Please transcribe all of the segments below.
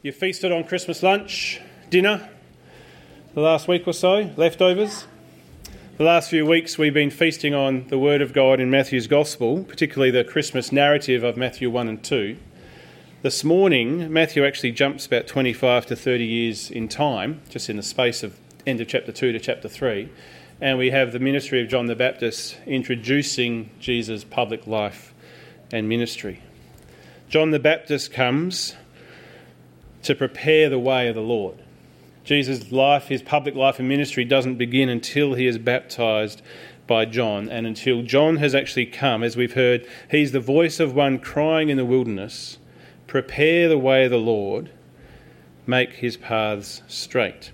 You feasted on Christmas lunch, dinner, the last week or so, leftovers. The last few weeks we've been feasting on the Word of God in Matthew's Gospel, particularly the Christmas narrative of Matthew 1 and 2. This morning, Matthew actually jumps about 25 to 30 years in time, just in the space of end of chapter 2 to chapter 3. And we have the ministry of John the Baptist introducing Jesus' public life and ministry. John the Baptist comes to prepare the way of the Lord. Jesus' life, his public life and ministry doesn't begin until he is baptized by John and until John has actually come. As we've heard, he's the voice of one crying in the wilderness Prepare the way of the Lord, make his paths straight.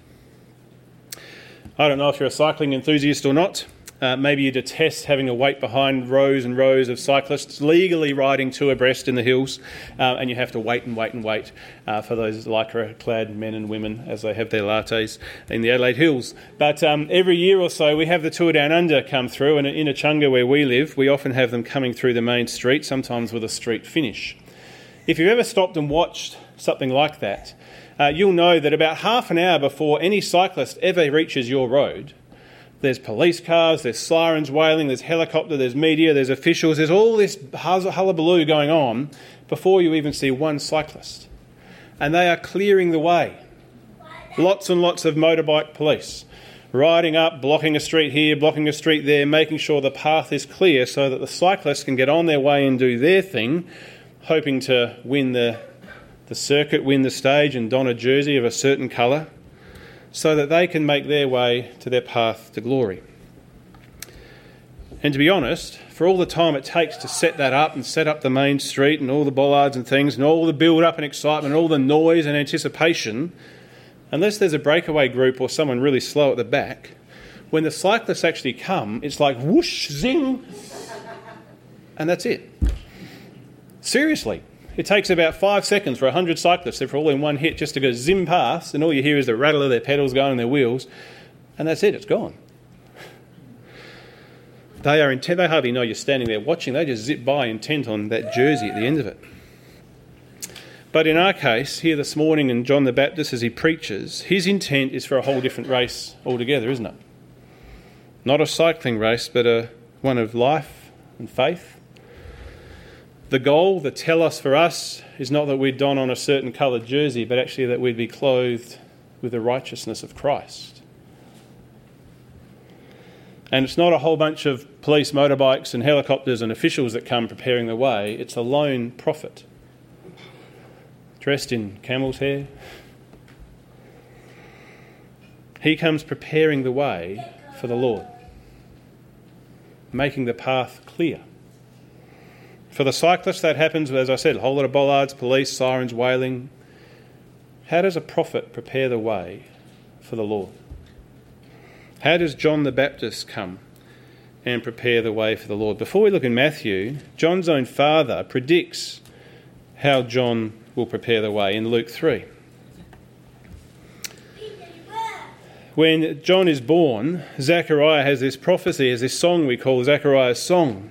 I don't know if you're a cycling enthusiast or not. Uh, maybe you detest having to wait behind rows and rows of cyclists legally riding two abreast in the hills, uh, and you have to wait and wait and wait uh, for those lycra clad men and women as they have their lattes in the Adelaide Hills. But um, every year or so, we have the Tour Down Under come through, and in Echunga, where we live, we often have them coming through the main street, sometimes with a street finish. If you've ever stopped and watched something like that, uh, you'll know that about half an hour before any cyclist ever reaches your road, there's police cars, there's sirens wailing, there's helicopter, there's media, there's officials, there's all this hullabaloo going on before you even see one cyclist. And they are clearing the way. Lots and lots of motorbike police riding up, blocking a street here, blocking a street there, making sure the path is clear so that the cyclists can get on their way and do their thing, hoping to win the, the circuit, win the stage, and don a jersey of a certain colour so that they can make their way to their path to glory. And to be honest, for all the time it takes to set that up and set up the main street and all the bollards and things and all the build up and excitement and all the noise and anticipation, unless there's a breakaway group or someone really slow at the back, when the cyclists actually come, it's like whoosh, zing, and that's it. Seriously. It takes about five seconds for 100 cyclists, if they're all in one hit, just to go zim past, and all you hear is the rattle of their pedals going on their wheels, and that's it, it's gone. They are intent, they hardly know you're standing there watching, they just zip by intent on that jersey at the end of it. But in our case, here this morning in John the Baptist, as he preaches, his intent is for a whole different race altogether, isn't it? Not a cycling race, but a one of life and faith the goal, the telos for us, is not that we'd don on a certain coloured jersey, but actually that we'd be clothed with the righteousness of Christ. And it's not a whole bunch of police motorbikes and helicopters and officials that come preparing the way, it's a lone prophet dressed in camel's hair. He comes preparing the way for the Lord, making the path clear. For the cyclist, that happens, as I said, a whole lot of bollards, police, sirens wailing. How does a prophet prepare the way for the Lord? How does John the Baptist come and prepare the way for the Lord? Before we look in Matthew, John's own father predicts how John will prepare the way in Luke 3. When John is born, Zechariah has this prophecy, has this song we call Zechariah's song.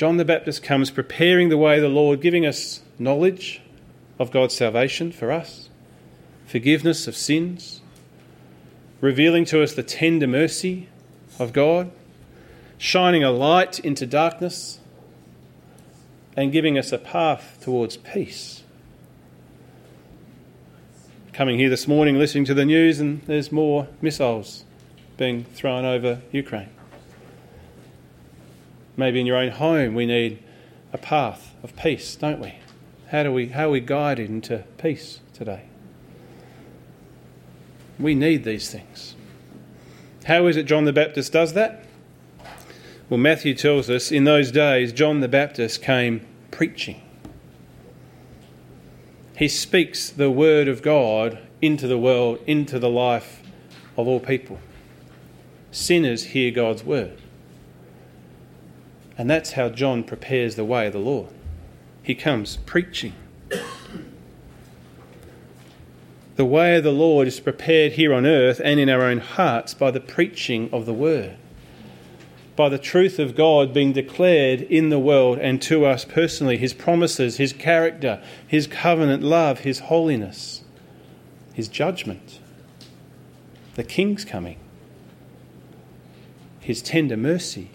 John the Baptist comes preparing the way of the Lord, giving us knowledge of God's salvation for us, forgiveness of sins, revealing to us the tender mercy of God, shining a light into darkness, and giving us a path towards peace. Coming here this morning, listening to the news, and there's more missiles being thrown over Ukraine. Maybe in your own home, we need a path of peace, don't we? How, do we, how are we guided into peace today? We need these things. How is it John the Baptist does that? Well, Matthew tells us in those days, John the Baptist came preaching. He speaks the word of God into the world, into the life of all people. Sinners hear God's word. And that's how John prepares the way of the Lord. He comes preaching. The way of the Lord is prepared here on earth and in our own hearts by the preaching of the word by the truth of God being declared in the world and to us personally, His promises, His character, His covenant love, His holiness, His judgment, the King's coming, His tender mercy,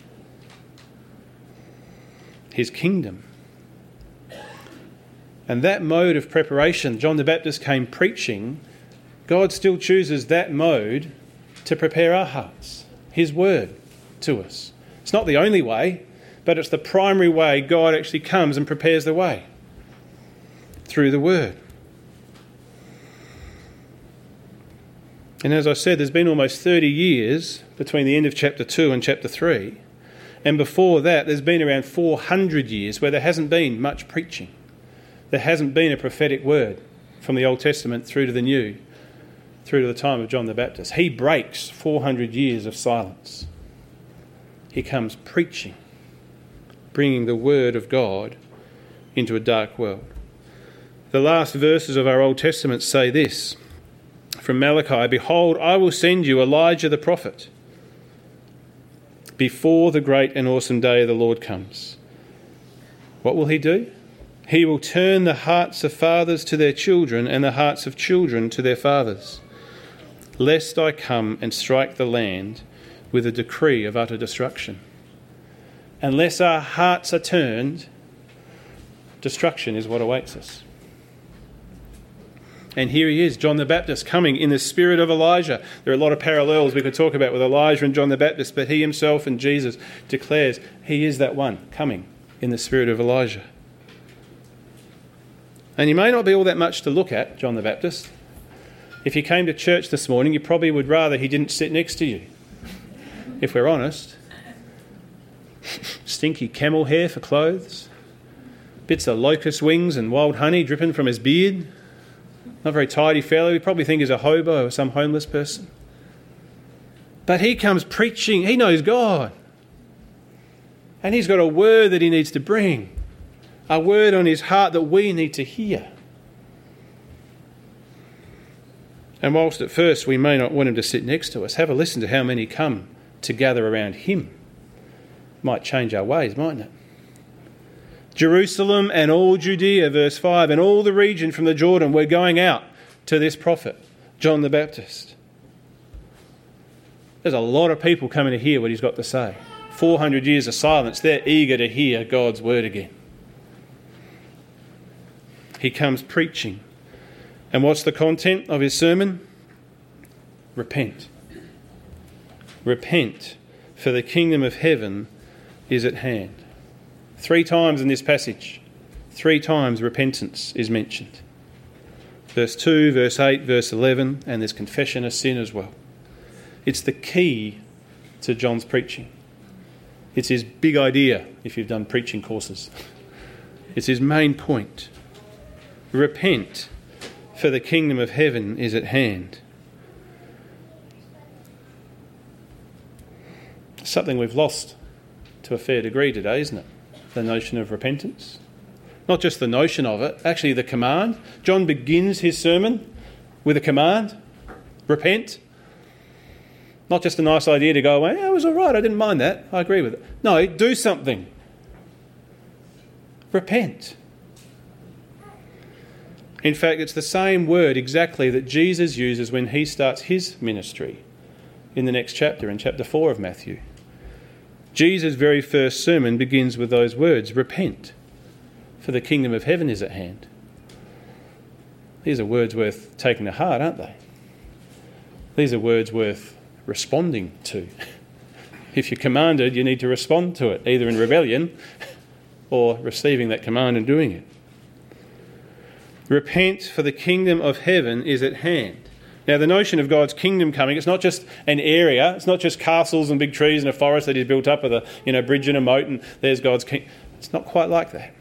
His kingdom. And that mode of preparation, John the Baptist came preaching, God still chooses that mode to prepare our hearts, His word to us. It's not the only way, but it's the primary way God actually comes and prepares the way through the Word. And as I said, there's been almost 30 years between the end of chapter 2 and chapter 3. And before that, there's been around 400 years where there hasn't been much preaching. There hasn't been a prophetic word from the Old Testament through to the New, through to the time of John the Baptist. He breaks 400 years of silence he comes preaching, bringing the word of God into a dark world. The last verses of our Old Testament say this from Malachi Behold, I will send you Elijah the prophet before the great and awesome day of the Lord comes. What will he do? He will turn the hearts of fathers to their children and the hearts of children to their fathers, lest I come and strike the land with a decree of utter destruction. Unless our hearts are turned, destruction is what awaits us. And here he is, John the Baptist, coming in the spirit of Elijah. There are a lot of parallels we could talk about with Elijah and John the Baptist, but he himself and Jesus declares he is that one coming in the spirit of Elijah. And he may not be all that much to look at, John the Baptist. If you came to church this morning, you probably would rather he didn't sit next to you if we're honest. Stinky camel hair for clothes, bits of locust wings and wild honey dripping from his beard. Not very tidy fellow. We probably think he's a hobo or some homeless person. But he comes preaching. He knows God. And he's got a word that he needs to bring, a word on his heart that we need to hear. And whilst at first we may not want him to sit next to us, have a listen to how many come to gather around him. Might change our ways, mightn't it? Jerusalem and all Judea, verse 5, and all the region from the Jordan were going out to this prophet, John the Baptist. There's a lot of people coming to hear what he's got to say. 400 years of silence, they're eager to hear God's word again. He comes preaching. And what's the content of his sermon? Repent. Repent, for the kingdom of heaven is at hand. Three times in this passage, three times repentance is mentioned. Verse 2, verse 8, verse 11, and there's confession of sin as well. It's the key to John's preaching. It's his big idea if you've done preaching courses. It's his main point. Repent, for the kingdom of heaven is at hand. something we've lost to a fair degree today, isn't it? The notion of repentance. Not just the notion of it, actually the command. John begins his sermon with a command repent. Not just a nice idea to go away, yeah, it was all right, I didn't mind that, I agree with it. No, do something. Repent. In fact, it's the same word exactly that Jesus uses when he starts his ministry in the next chapter, in chapter 4 of Matthew. Jesus' very first sermon begins with those words Repent, for the kingdom of heaven is at hand. These are words worth taking to heart, aren't they? These are words worth responding to. If you're commanded, you need to respond to it, either in rebellion or receiving that command and doing it. Repent, for the kingdom of heaven is at hand. Now, the notion of God's kingdom coming, it's not just an area, it's not just castles and big trees and a forest that He's built up with a you know, bridge and a moat and there's God's kingdom. It's not quite like that.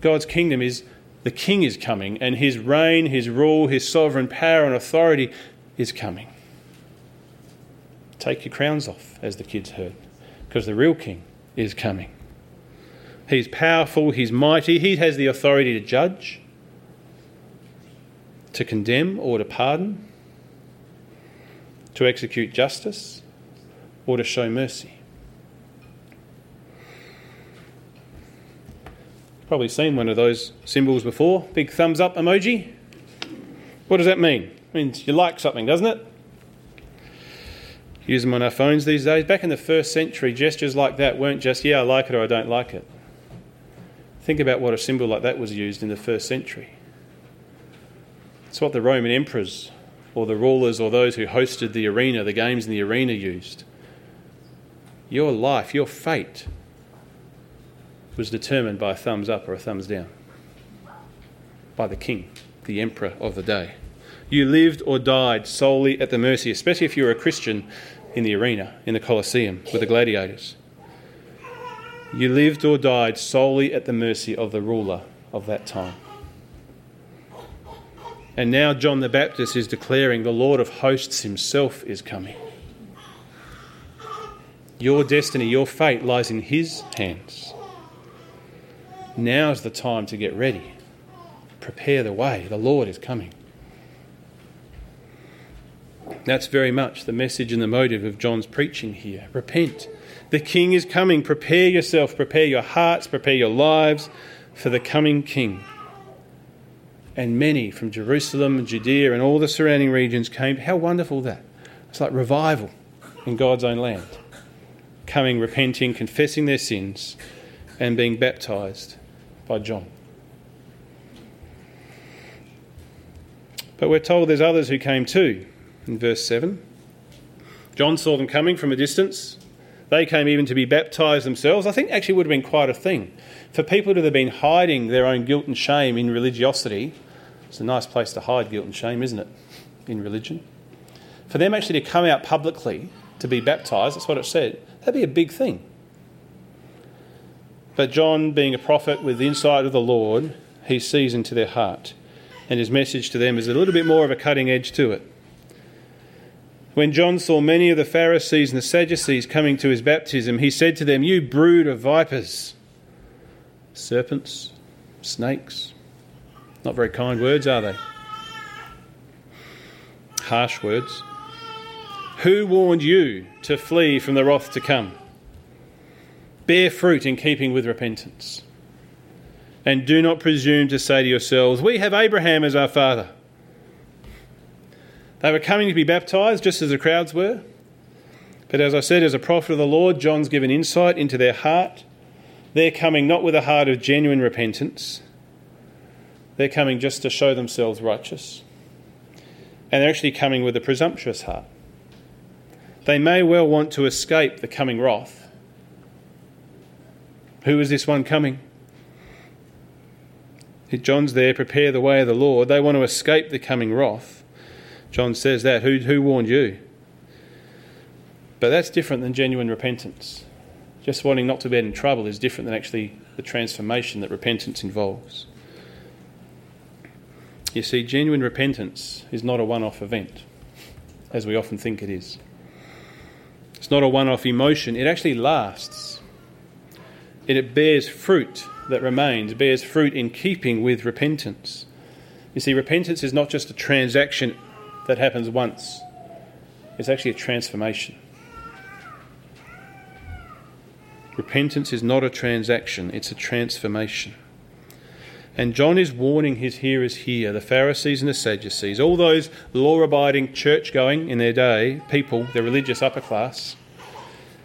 God's kingdom is the The king is coming, and his reign, his rule, his sovereign power and authority is coming. Take your crowns off, as the kids heard, because the real king is coming. He's powerful, he's mighty, he has the authority to judge, to condemn or to pardon, to execute justice, or to show mercy. Probably seen one of those symbols before. Big thumbs up emoji. What does that mean? It means you like something, doesn't it? Use them on our phones these days. Back in the first century, gestures like that weren't just, yeah, I like it or I don't like it. Think about what a symbol like that was used in the first century. It's what the Roman emperors or the rulers or those who hosted the arena, the games in the arena, used. Your life, your fate, was determined by a thumbs up or a thumbs down, by the king, the emperor of the day. You lived or died solely at the mercy, especially if you were a Christian in the arena, in the Colosseum, with the gladiators. You lived or died solely at the mercy of the ruler of that time. And now John the Baptist is declaring the Lord of hosts himself is coming. Your destiny, your fate lies in his hands. Now is the time to get ready. Prepare the way. The Lord is coming. That's very much the message and the motive of John's preaching here. Repent. The King is coming. Prepare yourself, prepare your hearts, prepare your lives for the coming King. And many from Jerusalem and Judea and all the surrounding regions came. How wonderful that! It's like revival in God's own land. Coming, repenting, confessing their sins, and being baptized by John. But we're told there's others who came too, in verse 7. John saw them coming from a distance. They came even to be baptized themselves. I think actually would have been quite a thing. For people to have been hiding their own guilt and shame in religiosity, it's a nice place to hide guilt and shame, isn't it? In religion. For them actually to come out publicly to be baptized, that's what it said, that'd be a big thing. But John, being a prophet with the insight of the Lord, he sees into their heart. And his message to them is a little bit more of a cutting edge to it. When John saw many of the Pharisees and the Sadducees coming to his baptism, he said to them, You brood of vipers, serpents, snakes. Not very kind words, are they? Harsh words. Who warned you to flee from the wrath to come? Bear fruit in keeping with repentance. And do not presume to say to yourselves, We have Abraham as our father. They were coming to be baptized just as the crowds were. But as I said, as a prophet of the Lord, John's given insight into their heart. They're coming not with a heart of genuine repentance, they're coming just to show themselves righteous. And they're actually coming with a presumptuous heart. They may well want to escape the coming wrath, who is this one coming? John's there, prepare the way of the Lord. They want to escape the coming wrath. John says that. Who, who warned you? But that's different than genuine repentance. Just wanting not to be in trouble is different than actually the transformation that repentance involves. You see, genuine repentance is not a one off event, as we often think it is. It's not a one off emotion, it actually lasts and it bears fruit that remains, bears fruit in keeping with repentance. You see, repentance is not just a transaction that happens once, it's actually a transformation. Repentance is not a transaction, it's a transformation. And John is warning his hearers here, the Pharisees and the Sadducees, all those law abiding, church going in their day people, the religious upper class,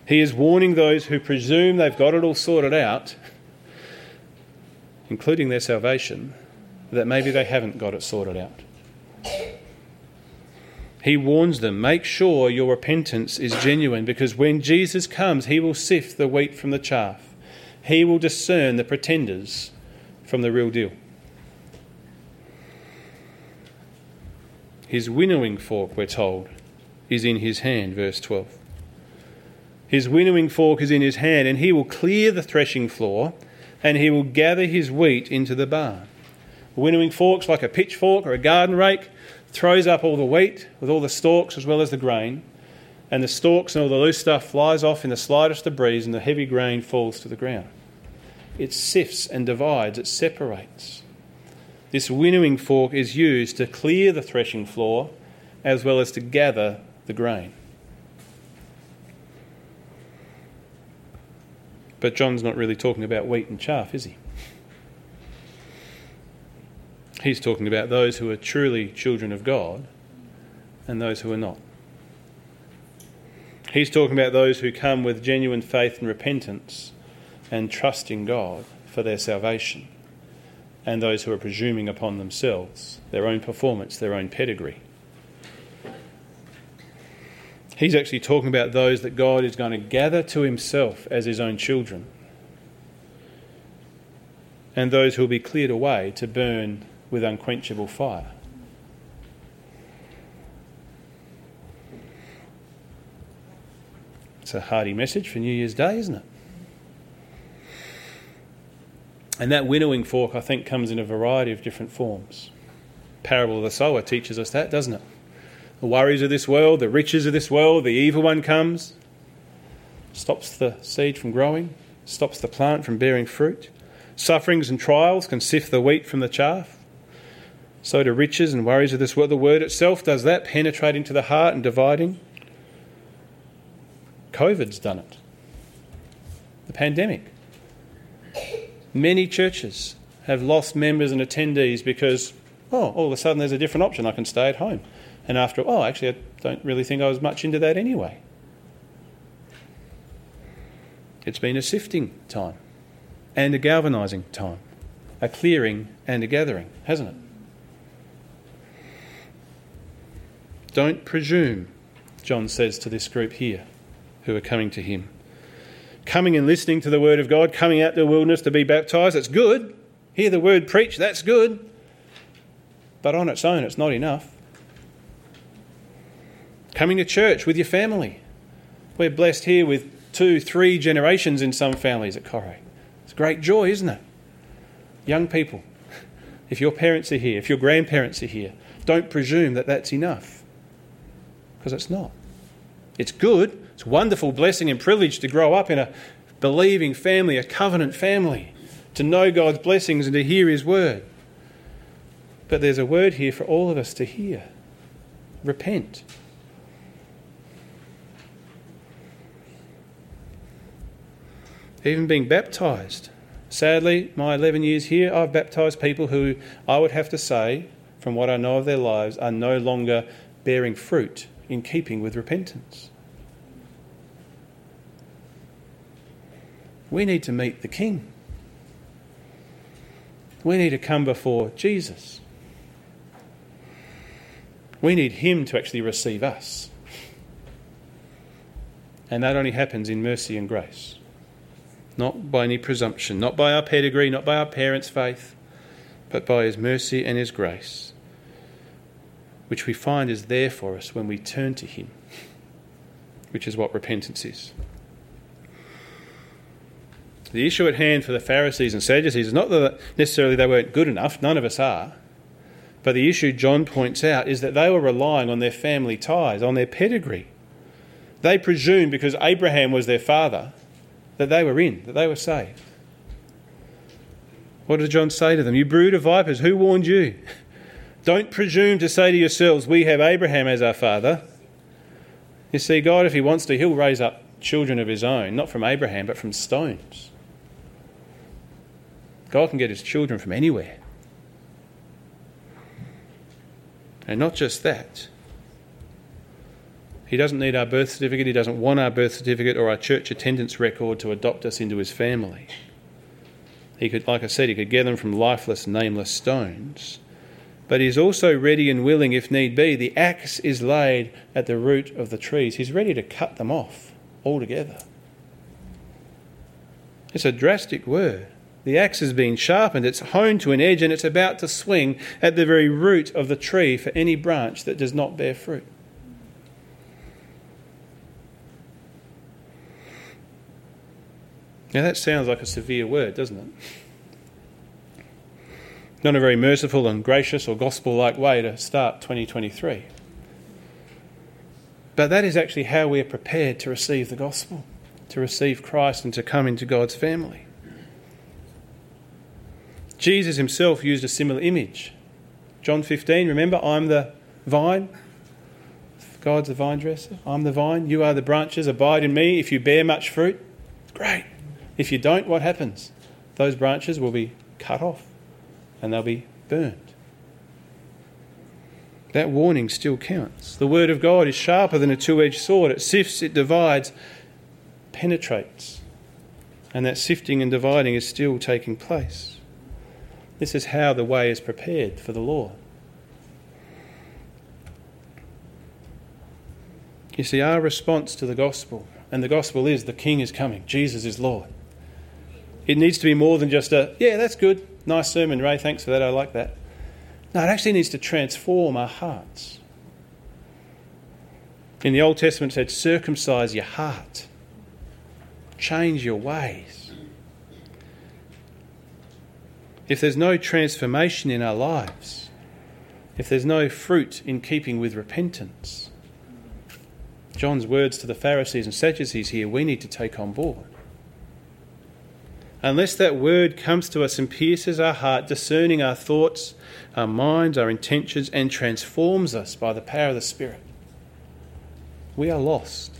he is warning those who presume they've got it all sorted out, including their salvation, that maybe they haven't got it sorted out. He warns them make sure your repentance is genuine because when Jesus comes, he will sift the wheat from the chaff. He will discern the pretenders from the real deal. His winnowing fork, we're told, is in his hand, verse 12. His winnowing fork is in his hand, and he will clear the threshing floor, and he will gather his wheat into the barn. Winnowing fork's like a pitchfork or a garden rake, throws up all the wheat with all the stalks as well as the grain, and the stalks and all the loose stuff flies off in the slightest of breeze, and the heavy grain falls to the ground. It sifts and divides, it separates. This winnowing fork is used to clear the threshing floor as well as to gather the grain. But John's not really talking about wheat and chaff, is he? He's talking about those who are truly children of God and those who are not. He's talking about those who come with genuine faith and repentance and trust in God for their salvation, and those who are presuming upon themselves, their own performance, their own pedigree. He's actually talking about those that God is going to gather to himself as his own children, and those who will be cleared away to burn with unquenchable fire. It's a hearty message for New Year's Day, isn't it? And that winnowing fork, I think, comes in a variety of different forms. Parable of the sower teaches us that, doesn't it? The worries of this world, the riches of this world, the evil one comes, stops the seed from growing, stops the plant from bearing fruit. Sufferings and trials can sift the wheat from the chaff. So do riches and worries of this world. The word itself does that, penetrate into the heart and dividing. COVID's done it. The pandemic. Many churches have lost members and attendees because, oh, all of a sudden there's a different option. I can stay at home. And after, oh, actually, I don't really think I was much into that anyway. It's been a sifting time and a galvanising time, a clearing and a gathering, hasn't it? Don't presume, John says to this group here who are coming to him. Coming and listening to the word of God, coming out to the wilderness to be baptized, that's good. Hear the word preached, that's good. But on its own, it's not enough. Coming to church with your family. We're blessed here with two, three generations in some families at Corrie. It's great joy, isn't it? Young people, if your parents are here, if your grandparents are here, don't presume that that's enough. Because it's not. It's good, it's a wonderful blessing and privilege to grow up in a believing family, a covenant family, to know God's blessings and to hear His word. But there's a word here for all of us to hear repent. even being baptized. Sadly, my 11 years here, I've baptized people who I would have to say, from what I know of their lives, are no longer bearing fruit in keeping with repentance. We need to meet the King. We need to come before Jesus. We need Him to actually receive us. And that only happens in mercy and grace not by any presumption, not by our pedigree, not by our parents' faith, but by His mercy and His grace, which we find is there for us when we turn to Him, which is what repentance is. The issue at hand for the Pharisees and Sadducees is not that necessarily they weren't good enough, none of us are. But the issue John points out is that they were relying on their family ties, on their pedigree. They presumed because Abraham was their father that they were in, that they were saved. What did John say to them? You brood of vipers, who warned you? Don't presume to say to yourselves, We have Abraham as our father. You see, God, if He wants to, He'll raise up children of His own, not from Abraham, but from stones. God can get His children from anywhere. And not just that, he doesn't need our birth certificate, he doesn't want our birth certificate or our church attendance record to adopt us into his family. He could, like I said, he could get them from lifeless, nameless stones. But he's also ready and willing, if need be. The axe is laid at the root of the trees. He's ready to cut them off altogether. It's a drastic word. The axe has been sharpened, it's honed to an edge, and it's about to swing at the very root of the tree for any branch that does not bear fruit. Now that sounds like a severe word, doesn't it? Not a very merciful and gracious or gospel like way to start 2023. But that is actually how we are prepared to receive the gospel, to receive Christ and to come into God's family. Jesus himself used a similar image. John 15, remember, I'm the vine, God's the vine dresser. I'm the vine. You are the branches. Abide in me. If you bear much fruit, great. If you don't, what happens? Those branches will be cut off and they'll be burned. That warning still counts. The word of God is sharper than a two edged sword. It sifts, it divides, penetrates. And that sifting and dividing is still taking place. This is how the way is prepared for the Lord. You see, our response to the gospel, and the gospel is the King is coming, Jesus is Lord. It needs to be more than just a, yeah, that's good, nice sermon, Ray, thanks for that, I like that. No, it actually needs to transform our hearts. In the Old Testament, it said, circumcise your heart, change your ways. If there's no transformation in our lives, if there's no fruit in keeping with repentance, John's words to the Pharisees and Sadducees here, we need to take on board. Unless that word comes to us and pierces our heart, discerning our thoughts, our minds, our intentions, and transforms us by the power of the Spirit, we are lost.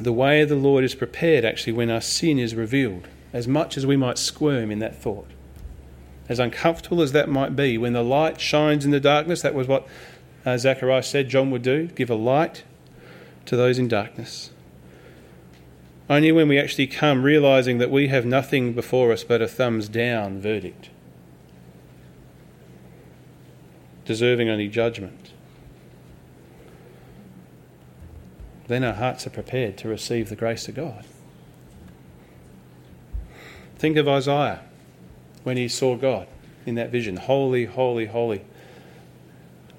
The way of the Lord is prepared actually when our sin is revealed, as much as we might squirm in that thought as uncomfortable as that might be, when the light shines in the darkness, that was what uh, Zacharias said John would do give a light to those in darkness. Only when we actually come realizing that we have nothing before us but a thumbs down verdict, deserving only judgment, then our hearts are prepared to receive the grace of God. Think of Isaiah when he saw God in that vision. Holy, holy, holy.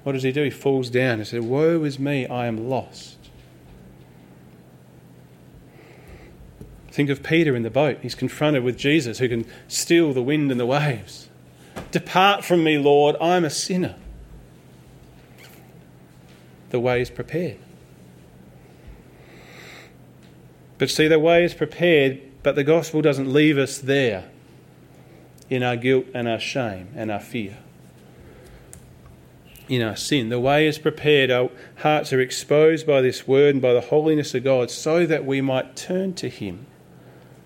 What does he do? He falls down and says, Woe is me, I am lost. Think of Peter in the boat. He's confronted with Jesus who can still the wind and the waves. Depart from me, Lord, I'm a sinner. The way is prepared. But see, the way is prepared, but the gospel doesn't leave us there in our guilt and our shame and our fear. In our sin. The way is prepared, our hearts are exposed by this word and by the holiness of God so that we might turn to Him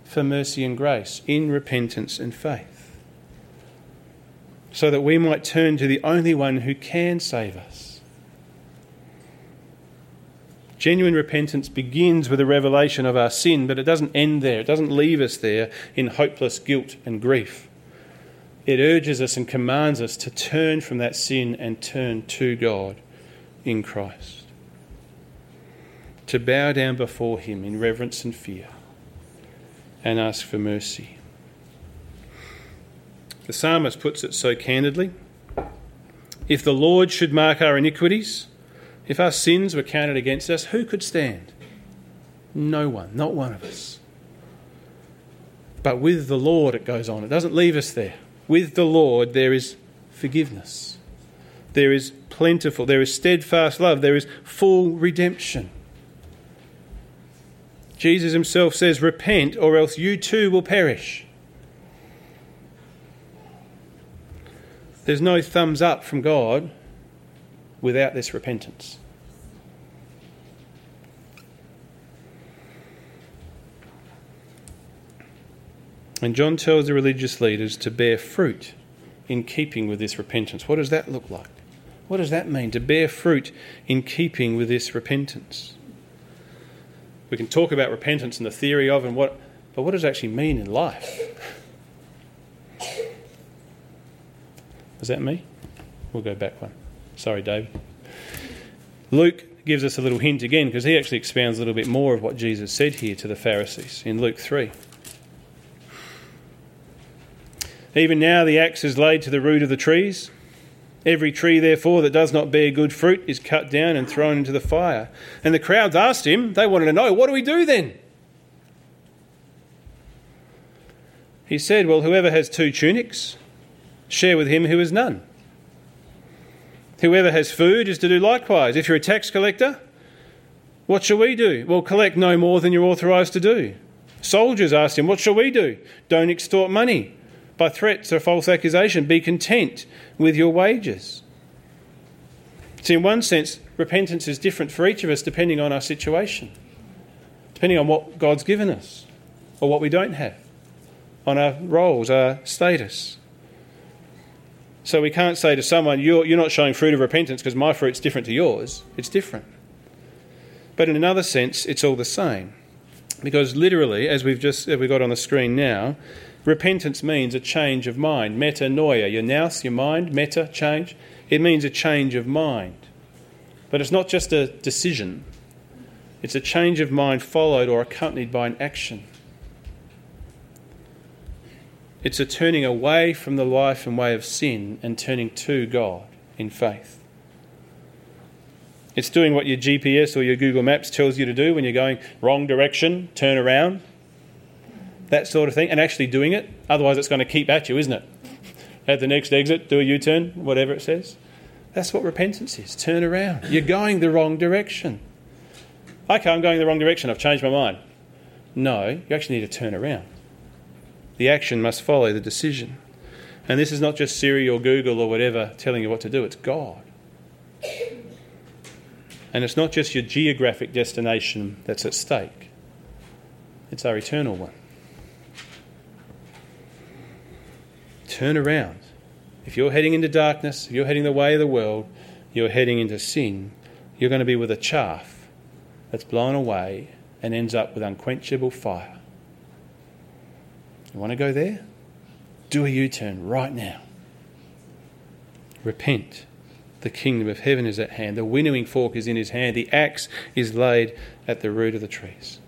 for mercy and grace in repentance and faith. So that we might turn to the only one who can save us. Genuine repentance begins with a revelation of our sin, but it doesn't end there. It doesn't leave us there in hopeless guilt and grief it urges us and commands us to turn from that sin and turn to God in Christ. To bow down before Him in reverence and fear and ask for mercy. The psalmist puts it so candidly If the Lord should mark our iniquities, if our sins were counted against us, who could stand? No one, not one of us. But with the Lord, it goes on. It doesn't leave us there with the Lord there is forgiveness. There is plentiful, there is steadfast love, there is full redemption. Jesus himself says, Repent, or else you too will perish. There's no thumbs up from God without this repentance. And John tells the religious leaders to bear fruit in keeping with this repentance. What does that look like? What does that mean to bear fruit in keeping with this repentance? We can talk about repentance and the theory of and what but what does it actually mean in life? Is that me? We'll go back one. Sorry, Dave. Luke gives us a little hint again because he actually expounds a little bit more of what Jesus said here to the Pharisees in Luke 3. Even now the axe is laid to the root of the trees. Every tree, therefore, that does not bear good fruit is cut down and thrown into the fire. And the crowds asked him, they wanted to know, what do we do then? He said, Well, whoever has two tunics, share with him who has none. Whoever has food is to do likewise. If you're a tax collector, what shall we do? Well, collect no more than you're authorised to do. Soldiers asked him, What shall we do? Don't extort money by threats or false accusation. Be content with your wages. So, in one sense, repentance is different for each of us depending on our situation, depending on what God's given us or what we don't have, on our roles, our status. So, we can't say to someone, You're, you're not showing fruit of repentance because my fruit's different to yours. It's different. But in another sense, it's all the same. Because literally, as we've just as we got on the screen now, repentance means a change of mind. Metanoia, your nous, your mind, meta, change. It means a change of mind. But it's not just a decision, it's a change of mind followed or accompanied by an action. It's a turning away from the life and way of sin and turning to God in faith. It's doing what your GPS or your Google Maps tells you to do when you're going wrong direction, turn around, that sort of thing, and actually doing it. Otherwise, it's going to keep at you, isn't it? At the next exit, do a U turn, whatever it says. That's what repentance is turn around. You're going the wrong direction. Okay, I'm going the wrong direction, I've changed my mind. No, you actually need to turn around. The action must follow the decision. And this is not just Siri or Google or whatever telling you what to do, it's God. And it's not just your geographic destination that's at stake, it's our eternal one. Turn around. If you're heading into darkness, if you're heading the way of the world, you're heading into sin, you're going to be with a chaff that's blown away and ends up with unquenchable fire. You want to go there? Do a U turn right now. Repent the kingdom of heaven is at hand. The winnowing fork is in his hand. The axe is laid at the root of the trees.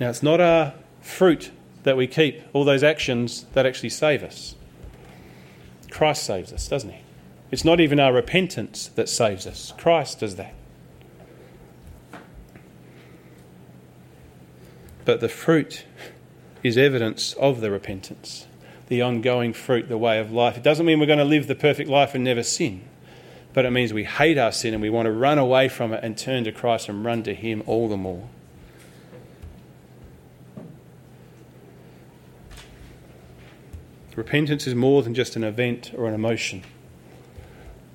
Now, it's not our fruit that we keep, all those actions that actually save us. Christ saves us, doesn't he? It's not even our repentance that saves us. Christ does that. But the fruit is evidence of the repentance the ongoing fruit, the way of life. It doesn't mean we're going to live the perfect life and never sin, but it means we hate our sin and we want to run away from it and turn to Christ and run to Him all the more. Repentance is more than just an event or an emotion.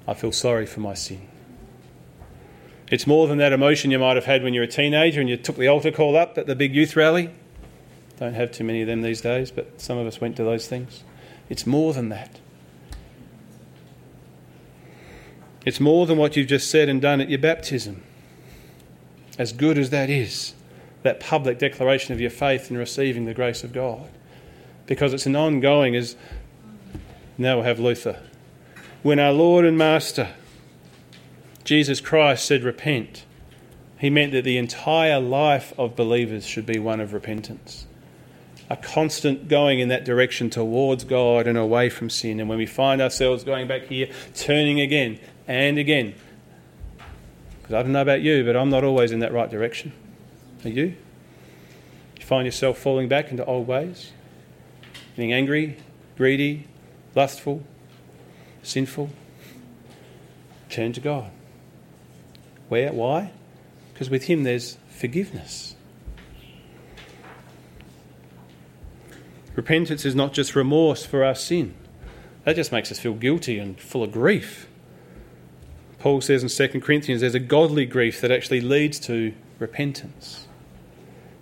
I feel sorry for my sin. It's more than that emotion you might have had when you were a teenager and you took the altar call up at the big youth rally. Don't have too many of them these days, but some of us went to those things. It's more than that. It's more than what you've just said and done at your baptism. As good as that is, that public declaration of your faith in receiving the grace of God. Because it's an ongoing, as now we'll have Luther. When our Lord and Master, Jesus Christ, said, Repent, he meant that the entire life of believers should be one of repentance a constant going in that direction towards God and away from sin. And when we find ourselves going back here, turning again and again, because I don't know about you, but I'm not always in that right direction. Are you? You find yourself falling back into old ways, getting angry, greedy, lustful, sinful. Turn to God. Where? Why? Because with Him there's forgiveness. Repentance is not just remorse for our sin, that just makes us feel guilty and full of grief. Paul says in 2 Corinthians there's a godly grief that actually leads to repentance.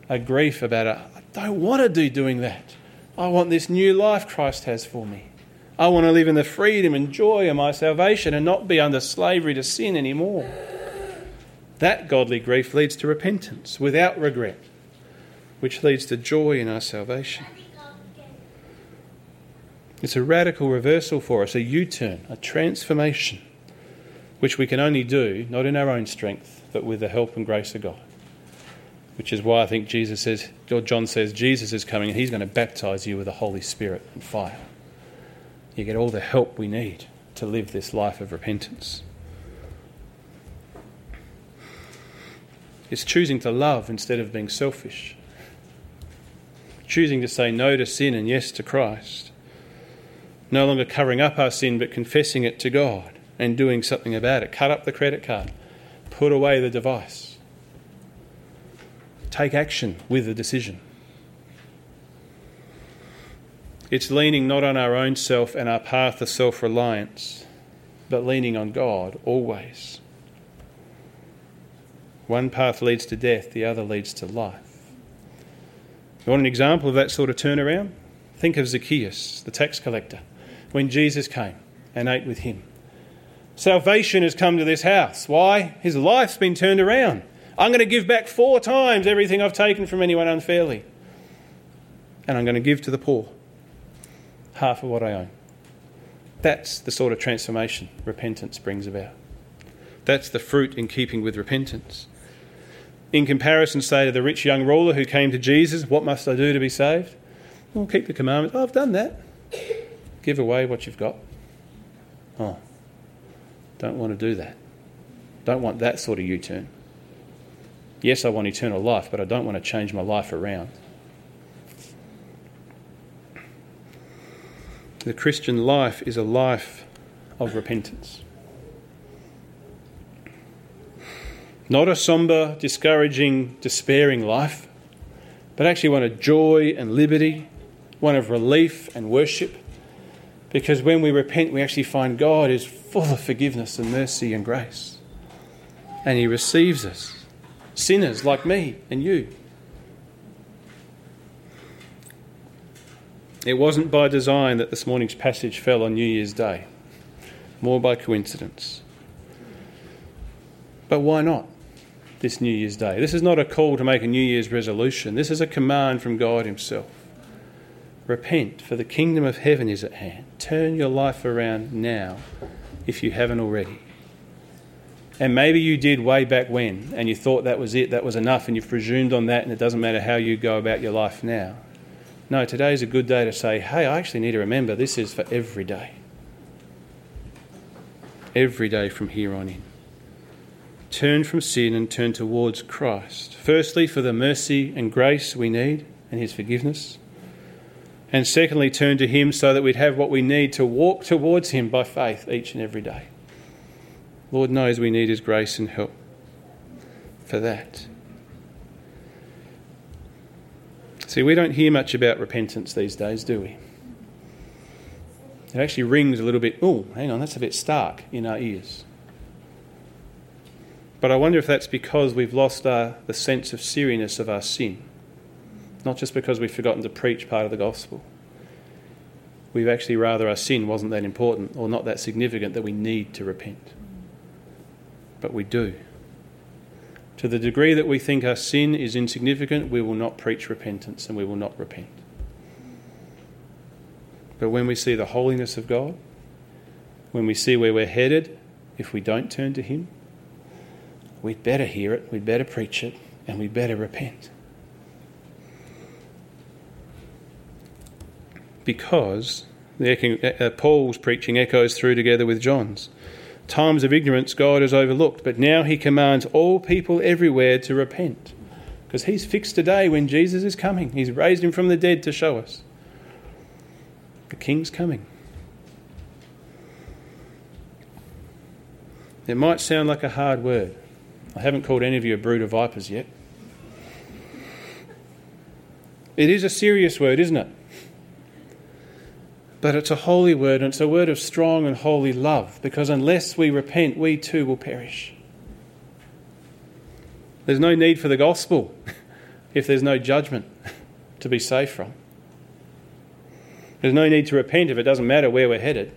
A grief about, a, I don't want to do doing that. I want this new life Christ has for me. I want to live in the freedom and joy of my salvation and not be under slavery to sin anymore. That godly grief leads to repentance without regret, which leads to joy in our salvation. It's a radical reversal for us, a U turn, a transformation, which we can only do not in our own strength, but with the help and grace of God. Which is why I think Jesus says, or John says, Jesus is coming and he's going to baptize you with the Holy Spirit and fire. you get all the help we need to live this life of repentance. It's choosing to love instead of being selfish. Choosing to say no to sin and yes to Christ. No longer covering up our sin but confessing it to God and doing something about it. Cut up the credit card. Put away the device. Take action with the decision. It's leaning not on our own self and our path of self reliance, but leaning on God always. One path leads to death, the other leads to life. You want an example of that sort of turnaround? Think of Zacchaeus, the tax collector, when Jesus came and ate with him. Salvation has come to this house. Why? His life's been turned around. I'm going to give back four times everything I've taken from anyone unfairly. And I'm going to give to the poor half of what I own. That's the sort of transformation repentance brings about. That's the fruit in keeping with repentance in comparison, say, to the rich young ruler who came to Jesus, What must I do to be saved? Well, keep the commandments. Oh, I've done that. Give away what you've got. Oh, don't want to do that. Don't want that sort of U turn. Yes, I want eternal life, but I don't want to change my life around. The Christian life is a life of repentance. Not a somber, discouraging, despairing life, but actually one of joy and liberty, one of relief and worship. Because when we repent, we actually find God is full of forgiveness and mercy and grace. And He receives us, sinners like me and you. It wasn't by design that this morning's passage fell on New Year's Day, more by coincidence. But why not? this New Year's Day. This is not a call to make a New Year's resolution, this is a command from God Himself. Repent, for the kingdom of heaven is at hand. Turn your life around now if you haven't already. And maybe you did way back when, and you thought that was it, that was enough, and you've presumed on that, and it doesn't matter how you go about your life now. No, today is a good day to say, hey, I actually need to remember this is for every day. Every day from here on in turn from sin and turn towards Christ. Firstly, for the mercy and grace we need and His forgiveness. And secondly, turn to Him so that we'd have what we need to walk towards Him by faith each and every day. Lord knows we need His grace and help for that. See, we don't hear much about repentance these days, do we? It actually rings a little bit, oh, hang on, that's a bit stark in our ears. But I wonder if that's because we've lost our, the sense of seriousness of our sin, not just because we've forgotten to preach part of the gospel. We've actually rather our sin wasn't that important or not that significant that we need to repent. But we do. To the degree that we think our sin is insignificant, we will not preach repentance and we will not repent. But when we see the holiness of God, when we see where we're headed, if we don't turn to Him, we'd better hear it, we'd better preach it, and we'd better repent. Because the, uh, Paul's preaching echoes through together with John's. Times of ignorance God has overlooked, but now he commands all people everywhere to repent. Because he's fixed a day when Jesus is coming. He's raised him from the dead to show us. The king's coming. It might sound like a hard word, I haven't called any of you a brood of vipers yet. It is a serious word, isn't it? But it's a holy word, and it's a word of strong and holy love, because unless we repent, we too will perish. There's no need for the gospel if there's no judgment to be safe from. There's no need to repent if it doesn't matter where we're headed.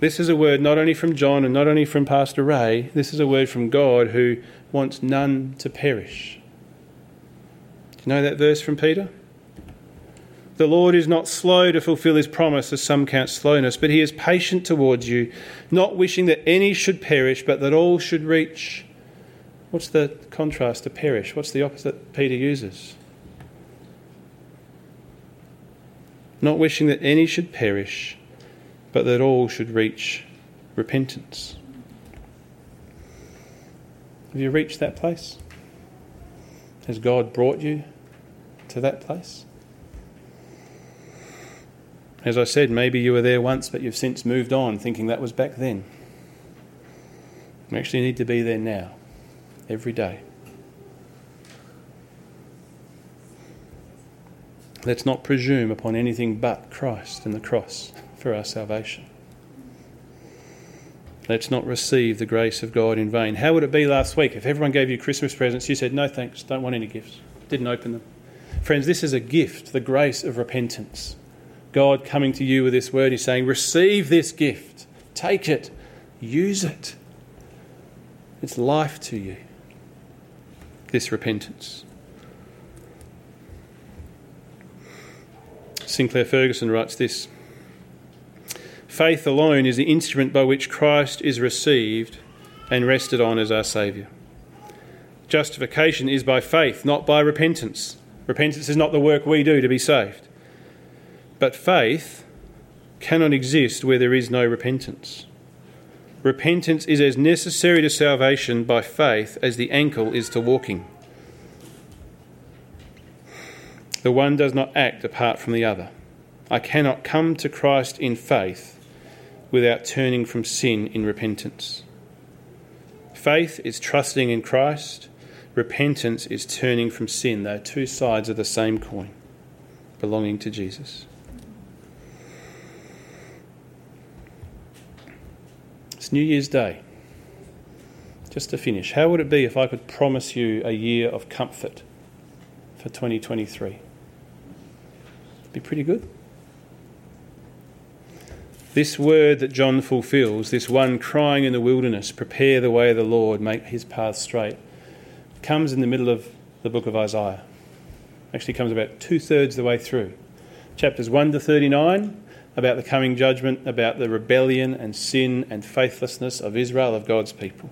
This is a word not only from John and not only from Pastor Ray, this is a word from God who wants none to perish. Do you know that verse from Peter? The Lord is not slow to fulfill his promise, as some count slowness, but he is patient towards you, not wishing that any should perish, but that all should reach. What's the contrast to perish? What's the opposite Peter uses? not wishing that any should perish, but that all should reach repentance. Have you reached that place? Has God brought you to that place? As I said, maybe you were there once, but you've since moved on, thinking that was back then. We actually need to be there now, every day. Let's not presume upon anything but Christ and the cross for our salvation. Let's not receive the grace of God in vain. How would it be last week if everyone gave you Christmas presents? You said, No thanks, don't want any gifts. Didn't open them. Friends, this is a gift, the grace of repentance. God coming to you with this word, He's saying, Receive this gift, take it, use it. It's life to you, this repentance. Sinclair Ferguson writes this Faith alone is the instrument by which Christ is received and rested on as our Saviour. Justification is by faith, not by repentance. Repentance is not the work we do to be saved. But faith cannot exist where there is no repentance. Repentance is as necessary to salvation by faith as the ankle is to walking. The one does not act apart from the other. I cannot come to Christ in faith without turning from sin in repentance. Faith is trusting in Christ, repentance is turning from sin. They are two sides of the same coin, belonging to Jesus. New Year's Day. Just to finish, how would it be if I could promise you a year of comfort for 2023? It'd be pretty good. This word that John fulfills, this one crying in the wilderness, prepare the way of the Lord, make his path straight, comes in the middle of the book of Isaiah. Actually, comes about two thirds the way through. Chapters 1 to 39 about the coming judgment, about the rebellion and sin and faithlessness of Israel, of God's people.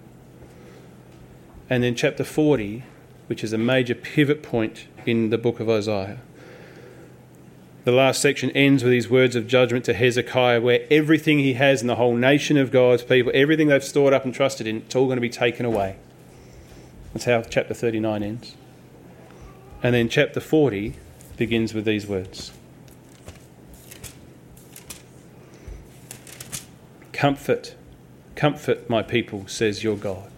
And then chapter 40, which is a major pivot point in the book of Isaiah the last section ends with these words of judgment to Hezekiah, where everything he has in the whole nation of God's people, everything they've stored up and trusted in, it's all going to be taken away. That's how chapter 39 ends. And then chapter 40 begins with these words Comfort, comfort my people, says your God.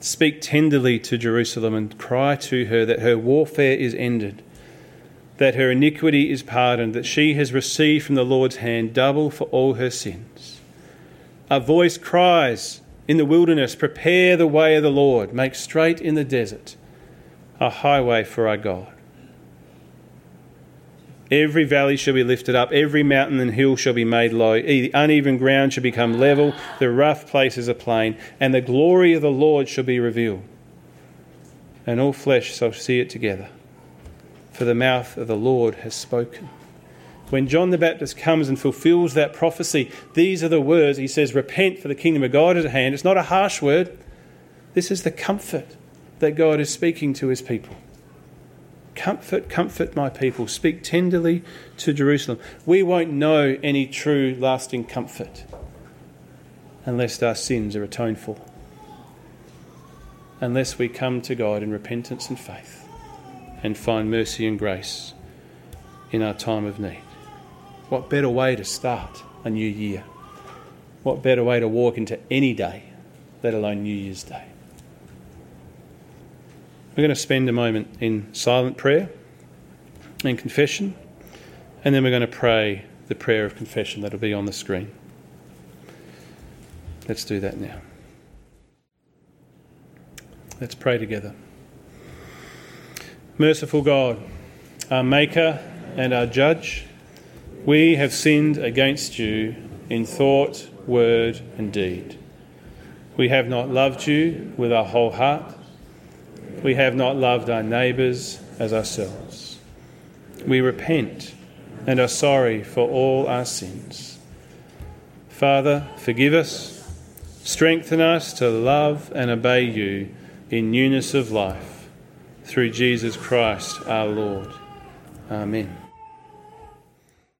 Speak tenderly to Jerusalem and cry to her that her warfare is ended that her iniquity is pardoned, that she has received from the Lord's hand double for all her sins. A voice cries in the wilderness, Prepare the way of the Lord, make straight in the desert a highway for our God. Every valley shall be lifted up, every mountain and hill shall be made low, the uneven ground shall become level, the rough places a plain, and the glory of the Lord shall be revealed. And all flesh shall see it together for the mouth of the Lord has spoken. When John the Baptist comes and fulfills that prophecy, these are the words. He says, Repent, for the kingdom of God is at hand. It's not a harsh word. This is the comfort that God is speaking to his people. Comfort, comfort my people. Speak tenderly to Jerusalem. We won't know any true, lasting comfort unless our sins are atoned for, unless we come to God in repentance and faith and find mercy and grace in our time of need. What better way to start a new year? What better way to walk into any day, let alone New Year's Day? We're going to spend a moment in silent prayer and confession, and then we're going to pray the prayer of confession that'll be on the screen. Let's do that now. Let's pray together. Merciful God, our Maker and our Judge, we have sinned against you in thought, word, and deed. We have not loved you with our whole heart. We have not loved our neighbours as ourselves. We repent and are sorry for all our sins. Father, forgive us, strengthen us to love and obey you in newness of life through Jesus Christ our Lord. Amen.